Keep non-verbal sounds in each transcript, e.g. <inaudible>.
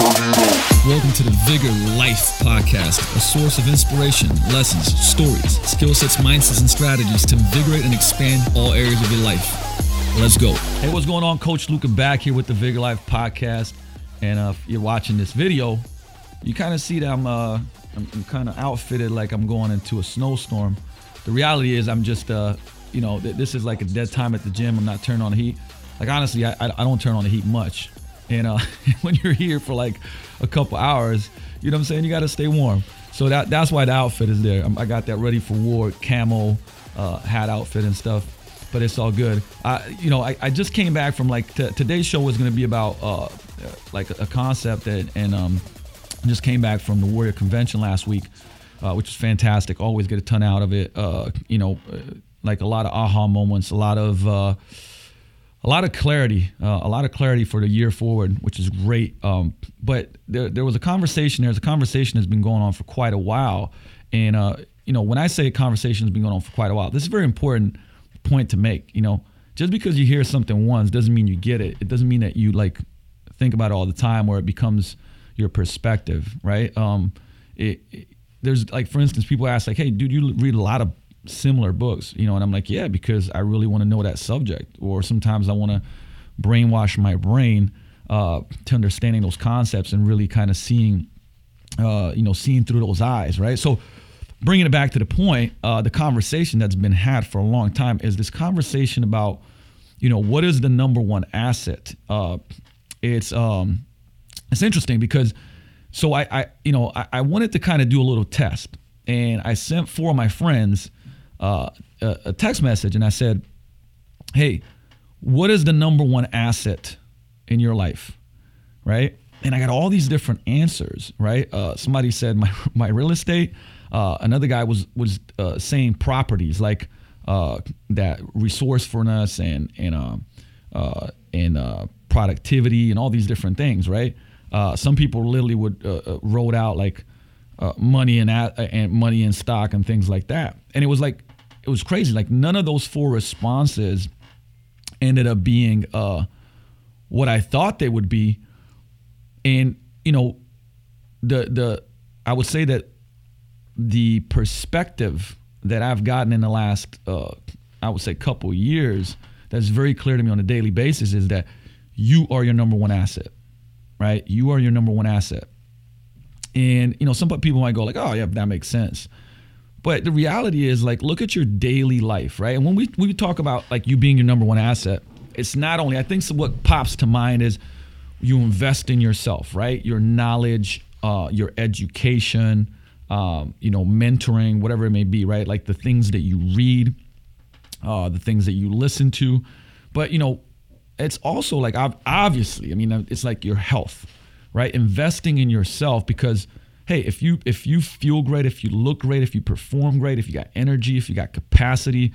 Welcome to the Vigor Life Podcast, a source of inspiration, lessons, stories, skill sets, mindsets, and strategies to invigorate and expand all areas of your life. Let's go. Hey, what's going on? Coach Luka back here with the Vigor Life Podcast. And uh, if you're watching this video, you kind of see that I'm, uh, I'm, I'm kind of outfitted like I'm going into a snowstorm. The reality is, I'm just, uh, you know, th- this is like a dead time at the gym. I'm not turning on the heat. Like, honestly, I, I don't turn on the heat much. And uh, <laughs> when you're here for like a couple hours, you know what I'm saying? You got to stay warm. So that that's why the outfit is there. I got that ready for war, camo uh, hat outfit and stuff. But it's all good. I, you know, I, I just came back from like t- today's show was going to be about uh, like a, concept that, and um, just came back from the Warrior Convention last week, uh, which was fantastic. Always get a ton out of it. Uh, you know, uh, like a lot of aha moments, a lot of uh, a lot of clarity, uh, a lot of clarity for the year forward, which is great. Um, but there, there was a conversation. There's a conversation that's been going on for quite a while, and uh, you know, when I say a conversation has been going on for quite a while, this is a very important point to make. You know, just because you hear something once doesn't mean you get it. It doesn't mean that you like think about it all the time, where it becomes your perspective, right? Um, it, it, there's like, for instance, people ask like, "Hey, dude, you read a lot of similar books, you know, and I'm like, yeah, because I really want to know that subject. Or sometimes I want to brainwash my brain uh, to understanding those concepts and really kind of seeing, uh, you know, seeing through those eyes, right? So bringing it back to the point, uh, the conversation that's been had for a long time is this conversation about, you know, what is the number one asset? Uh, it's um, it's interesting because, so I, I you know, I, I wanted to kind of do a little test, and I sent four of my friends uh, a, text message and I said, Hey, what is the number one asset in your life? Right. And I got all these different answers. Right. Uh, somebody said my, <laughs> my real estate. Uh, another guy was was uh, saying properties like uh, that resourcefulness and and uh, and productivity and all these different things, right? Some people literally would uh, wrote out like money and and money in stock and things like that, and it was like it was crazy. Like none of those four responses ended up being uh, what I thought they would be. And you know, the the I would say that the perspective that I've gotten in the last uh, I would say couple years that's very clear to me on a daily basis is that you are your number one asset, right? You are your number one asset. And you know, some people might go like, "Oh, yeah, that makes sense." But the reality is, like, look at your daily life, right? And when we, we talk about like you being your number one asset, it's not only, I think so what pops to mind is you invest in yourself, right? Your knowledge, uh, your education, um, you know, mentoring, whatever it may be, right? Like the things that you read, uh, the things that you listen to. But, you know, it's also like, obviously, I mean, it's like your health, right? Investing in yourself because – hey, if you if you feel great, if you look great, if you perform great, if you got energy, if you got capacity,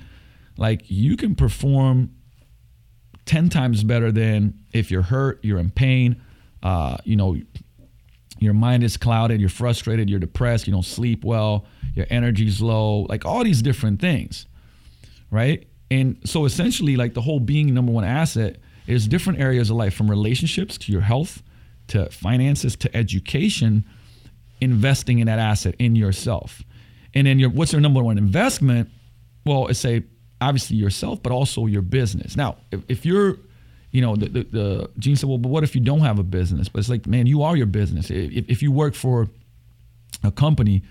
like you can perform 10 times better than if you're hurt, you're in pain, uh, you know, your mind is clouded, you're frustrated, you're depressed, you don't sleep well, your energy's low, like all these different things. Right? And so essentially like the whole being number one asset is different areas of life from relationships to your health to finances to education investing in that asset in yourself. And then your what's your number one investment? Well, it's a obviously yourself, but also your business. Now, if, if you're, you know, the, the, the Gene said, well, but what if you don't have a business? But it's like, man, you are your business. If, if you work for a company,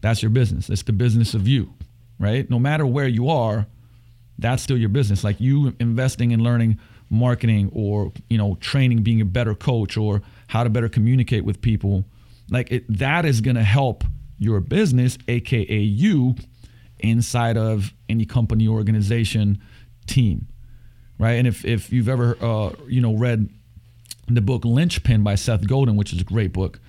that's your business. It's the business of you, right? No matter where you are, that's still your business. Like you investing in learning marketing or, you know, training, being a better coach or how to better communicate with people like it, that is going to help your business, aka you, inside of any company, organization, team, right? And if if you've ever uh, you know read the book Linchpin by Seth Godin, which is a great book,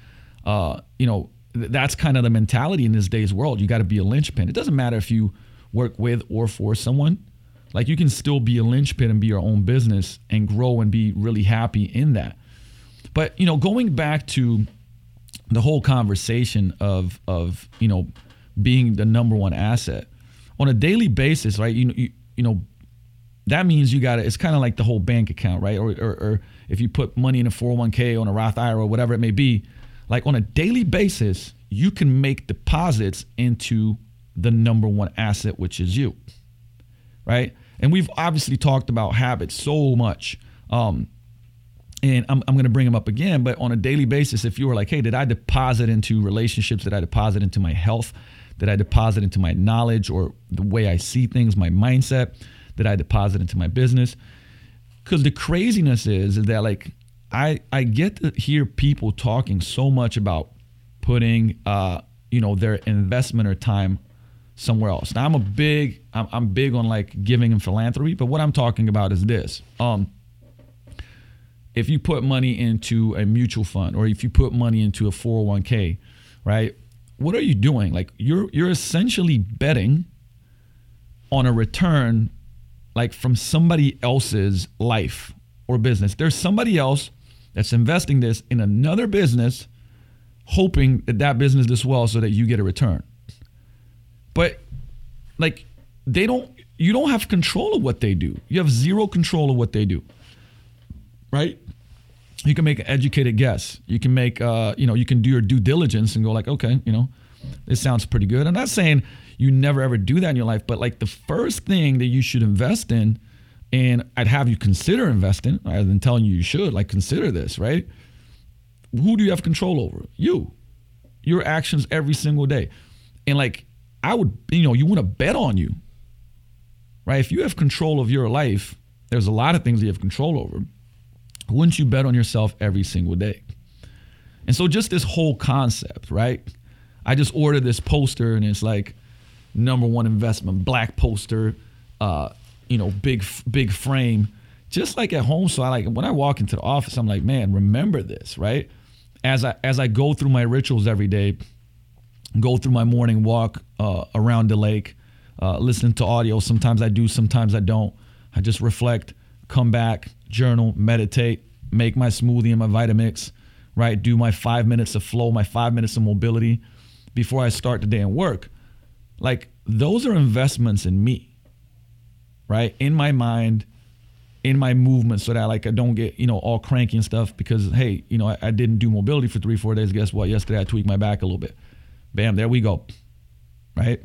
uh, you know that's kind of the mentality in this day's world. You got to be a linchpin. It doesn't matter if you work with or for someone. Like you can still be a linchpin and be your own business and grow and be really happy in that. But you know, going back to the whole conversation of of you know being the number one asset on a daily basis, right? You you, you know that means you got to, it's kind of like the whole bank account, right? Or, or, or if you put money in a 401k on a Roth IRA or whatever it may be, like on a daily basis, you can make deposits into the number one asset, which is you, right? And we've obviously talked about habits so much. Um, and I'm, I'm going to bring them up again, but on a daily basis, if you were like, hey, did I deposit into relationships? Did I deposit into my health? Did I deposit into my knowledge or the way I see things, my mindset? Did I deposit into my business? Because the craziness is, is that like I I get to hear people talking so much about putting uh, you know their investment or time somewhere else. Now I'm a big I'm, I'm big on like giving and philanthropy, but what I'm talking about is this. Um, if you put money into a mutual fund or if you put money into a 401k, right? What are you doing? Like you're you're essentially betting on a return like from somebody else's life or business. There's somebody else that's investing this in another business, hoping that that business does well so that you get a return. But like they don't, you don't have control of what they do. You have zero control of what they do, right? You can make an educated guess. You can make, uh, you know, you can do your due diligence and go like, okay, you know, this sounds pretty good. I'm not saying you never ever do that in your life, but like the first thing that you should invest in and I'd have you consider investing rather than telling you you should. Like, consider this, right? Who do you have control over? You. Your actions every single day. And like, I would, you know, you want to bet on you, right? If you have control of your life, there's a lot of things you have control over. Wouldn't you bet on yourself every single day? And so, just this whole concept, right? I just ordered this poster and it's like number one investment, black poster. Uh, you know, big big frame, just like at home. So I like when I walk into the office, I'm like, man, remember this, right? As I as I go through my rituals every day, go through my morning walk uh, around the lake, uh, listen to audio. Sometimes I do, sometimes I don't. I just reflect, come back, journal, meditate, make my smoothie and my Vitamix, right? Do my five minutes of flow, my five minutes of mobility before I start the day and work. Like those are investments in me right? In my mind, in my movement, so that like I don't get you know all cranky and stuff because hey, you know I, I didn't do mobility for three four days. Guess what? Yesterday I tweaked my back a little bit. Bam, there we go. Right?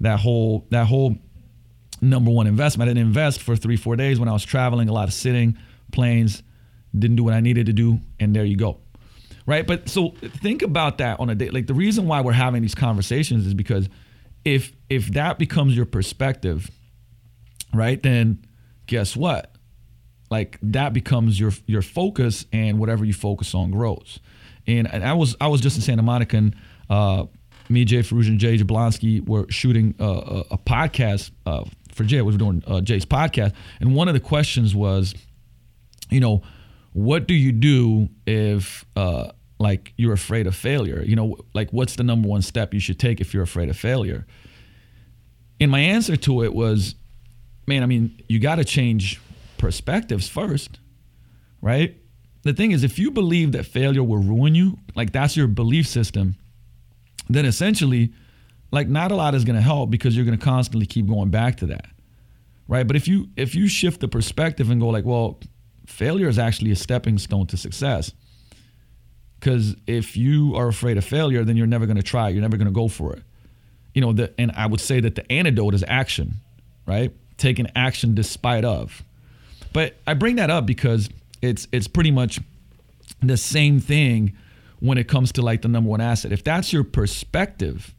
That whole that whole number one investment. I didn't invest for three four days when I was traveling, a lot of sitting, planes, didn't do what I needed to do, and there you go. Right? But so think about that on a day. Like the reason why we're having these conversations is because if if that becomes your perspective right? Then guess what? Like that becomes your your focus, and whatever you focus on grows. And, and I was I was just in Santa Monica, and uh, me, Jay Ferruggia, and Jay Jablonski were shooting a, a, a podcast uh, for Jay. We were doing uh, Jay's podcast, and one of the questions was, you know, what do you do if uh, like you're afraid of failure? You know, like what's the number one step you should take if you're afraid of failure? And my answer to it was man, I mean, you got to change perspectives first, right? The thing is, if you believe that failure will ruin you, like that's your belief system, then essentially, like not a lot is going to help because you're going to constantly keep going back to that, right? But if you if you shift the perspective and go like, well, failure is actually a stepping stone to success. Because if you are afraid of failure, then you're never going to try. You're never going to go for it. You know, the, and I would say that the antidote is action, right? taking action despite of. But I bring that up because it's it's pretty much the same thing when it comes to like the number one asset. If that's your perspective,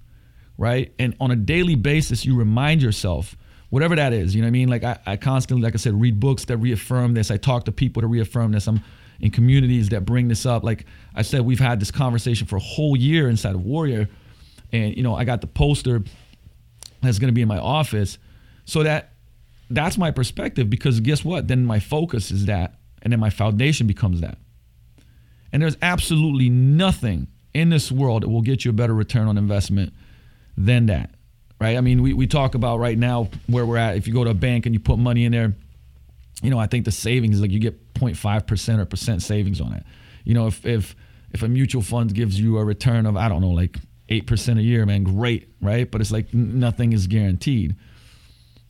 right? And on a daily basis, you remind yourself, whatever that is, you know what I mean? Like I, I constantly, like I said, read books that reaffirm this. I talk to people to reaffirm this. I'm in communities that bring this up. Like I said, we've had this conversation for a whole year inside of Warrior. And, you know, I got the poster that's to be in my office so that that's my perspective because guess what? Then my focus is that, and then my foundation becomes that. And there's absolutely nothing in this world that will get you a better return on investment than that. Right? I mean, we, we talk about right now where we're at. If you go to a bank and you put money in there, you know, I think the savings is like you get 0.5% or percent savings on it. You know, if if if a mutual fund gives you a return of, I don't know, like 8% a year, man, great, right? But it's like nothing is guaranteed.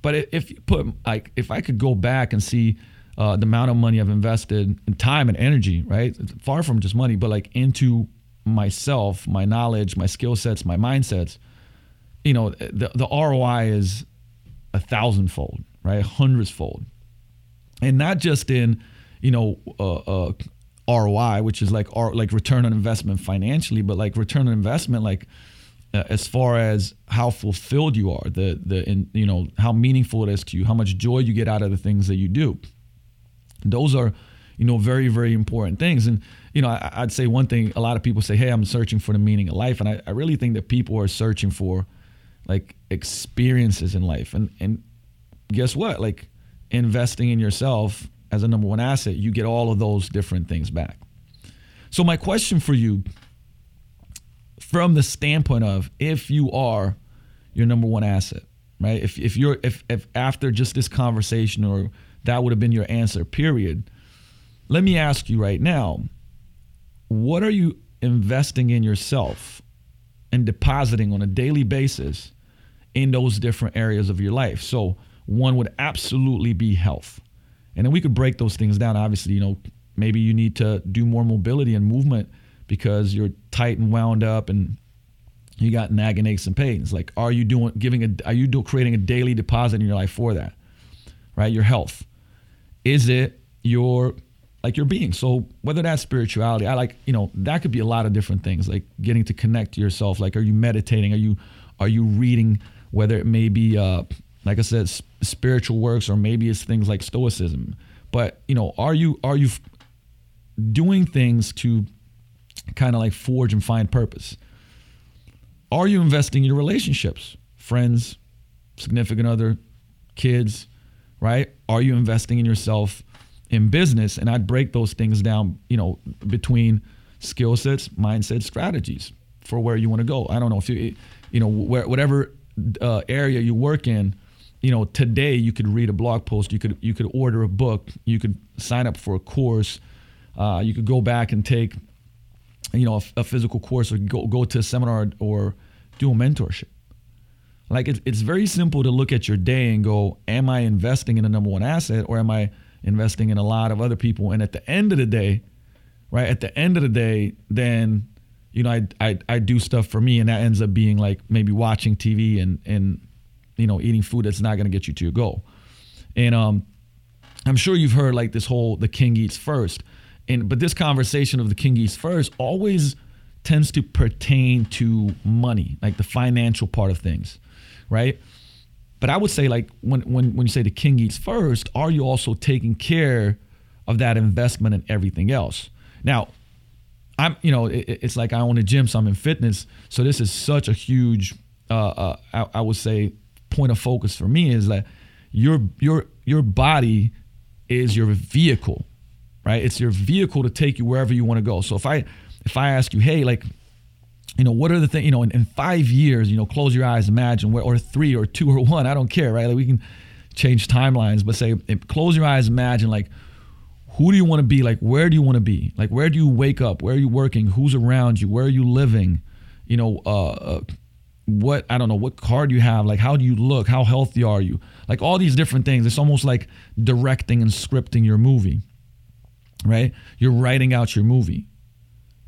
But if you put like if I could go back and see uh, the amount of money I've invested in time and energy, right? Far from just money, but like into myself, my knowledge, my skill sets, my mindsets, you know, the, the ROI is a thousandfold, right? Hundreds fold. And not just in, you know, uh, uh, ROI, which is like like return on investment financially, but like return on investment, like uh, as far as how fulfilled you are, the the in, you know how meaningful it is to you, how much joy you get out of the things that you do. Those are, you know, very very important things. And you know, I, would say one thing. A lot of people say, "Hey, I'm searching for the meaning of life," and I, I really think that people are searching for like experiences in life. And and guess what? Like investing in yourself as a number one asset, you get all of those different things back. So my question for you from the standpoint of if you are your number one asset, right? If if you're if if after just this conversation or that would have been your answer, period. Let me ask you right now, what are you investing in yourself and depositing on a daily basis in those different areas of your life? So one would absolutely be health. And then we could break those things down. Obviously, you know, maybe you need to do more mobility and movement because you're tight and wound up and you got nagging aches and pains. Like, are you doing giving a are you do, creating a daily deposit in your life for that? Right? Your health. Is it your like your being? So whether that's spirituality, I like, you know, that could be a lot of different things, like getting to connect to yourself. Like, are you meditating? Are you are you reading? Whether it may be uh, like I said, spiritual works, or maybe it's things like stoicism. But you know, are you are you doing things to kind of like forge and find purpose? Are you investing in your relationships, friends, significant other, kids, right? Are you investing in yourself in business? And I'd break those things down, you know, between skill sets, mindset, strategies for where you want to go. I don't know if you, you know, where, whatever uh, area you work in, you know, today you could read a blog post, you could you could order a book, you could sign up for a course, uh, you could go back and take, you know, a, a, physical course or go go to a seminar or do a mentorship. Like it's it's very simple to look at your day and go, am I investing in a number one asset or am I investing in a lot of other people? And at the end of the day, right? At the end of the day, then you know, I I I do stuff for me, and that ends up being like maybe watching TV and and you know, eating food that's not going to get you to your goal. And um, I'm sure you've heard like this whole the king eats first. And but this conversation of the king eats first always tends to pertain to money, like the financial part of things, right? But I would say like when when when you say the king eats first, are you also taking care of that investment and everything else? Now, I'm you know it, it's like I own a gym, so I'm in fitness, so this is such a huge uh, uh, I, I would say point of focus for me is that your your your body is your vehicle, right? It's your vehicle to take you wherever you want to go. So if I if I ask you, hey, like, you know, what are the things, you know, in, in, five years, you know, close your eyes, imagine, or three or two or one, I don't care, right? Like we can change timelines, but say, close your eyes, imagine, like, who do you want to be? Like, where do you want to be? Like, where do you wake up? Where are you working? Who's around you? Where are you living? You know, uh, uh what I don't know what card you have, like how do you look, how healthy are you, like all these different things. It's almost like directing and scripting your movie, right? You're writing out your movie,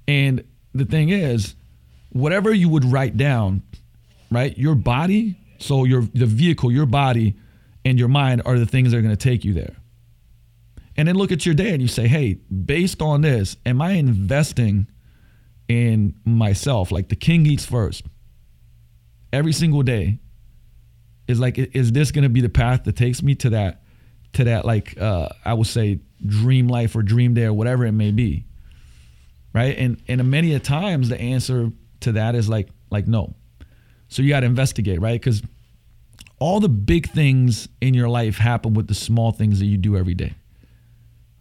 and the thing is, whatever you would write down, right? Your body, so your the vehicle, your body, and your mind are the things that are going to take you there. And then look at your day and you say, hey, based on this, am I investing in myself? Like the king eats first every single day is like is this going to be the path that takes me to that to that like uh, I would say dream life or dream day or whatever it may be right and and many a times the answer to that is like like no. So you got to investigate right? Because all the big things in your life happen with the small things that you do every day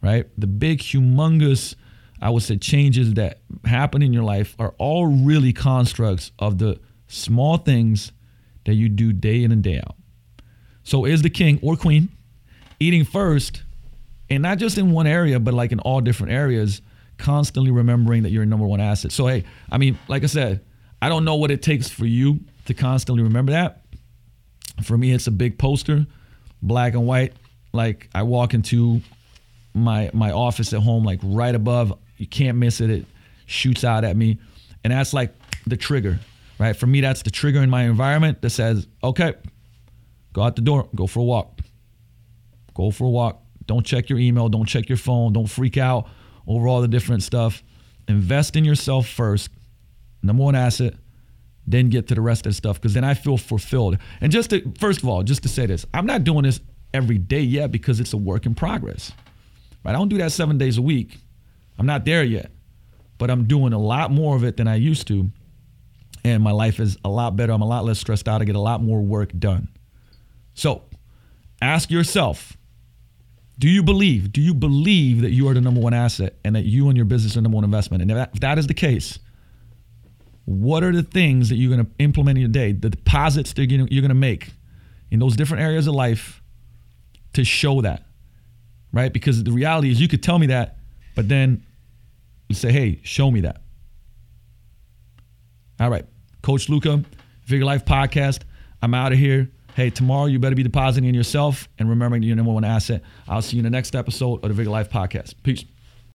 right? The big humongous i would say changes that happen in your life are all really constructs of the small things that you do day in and day out. So is the king or queen eating first, and not just in one area, but like in all different areas, constantly remembering that you're a number one asset. So hey, I mean, like I said, I don't know what it takes for you to constantly remember that. For me, it's a big poster black and white. Like I walk into my my office at home, like right above. You can't miss it. It shoots out at me, and that's like the trigger, right? For me, that's the trigger in my environment that says, okay, go out the door, go for a walk, go for a walk. Don't check your email. Don't check your phone. Don't freak out over all the different stuff. Invest in yourself first. Number one asset then get to the rest of the stuff because then I feel fulfilled. And just to, first of all, just to say this, I'm not doing this every day yet because it's a work in progress. Right? I don't do that seven days a week. I'm not there yet, but I'm doing a lot more of it than I used to. And my life is a lot better. I'm a lot less stressed out. I get a lot more work done. So ask yourself do you believe? Do you believe that you are the number one asset and that you and your business are the number one investment? And if that, if that is the case, what are the things that you're going to implement in your day, the deposits that you're going to make in those different areas of life to show that, right? Because the reality is you could tell me that, but then you say, hey, show me that. All right. Coach Luka, Vigor Life Podcast. I'm out of here. Hey, tomorrow you better be depositing in yourself and remembering your number one asset. I'll see you in the next episode of the Vigor Life Podcast. Peace.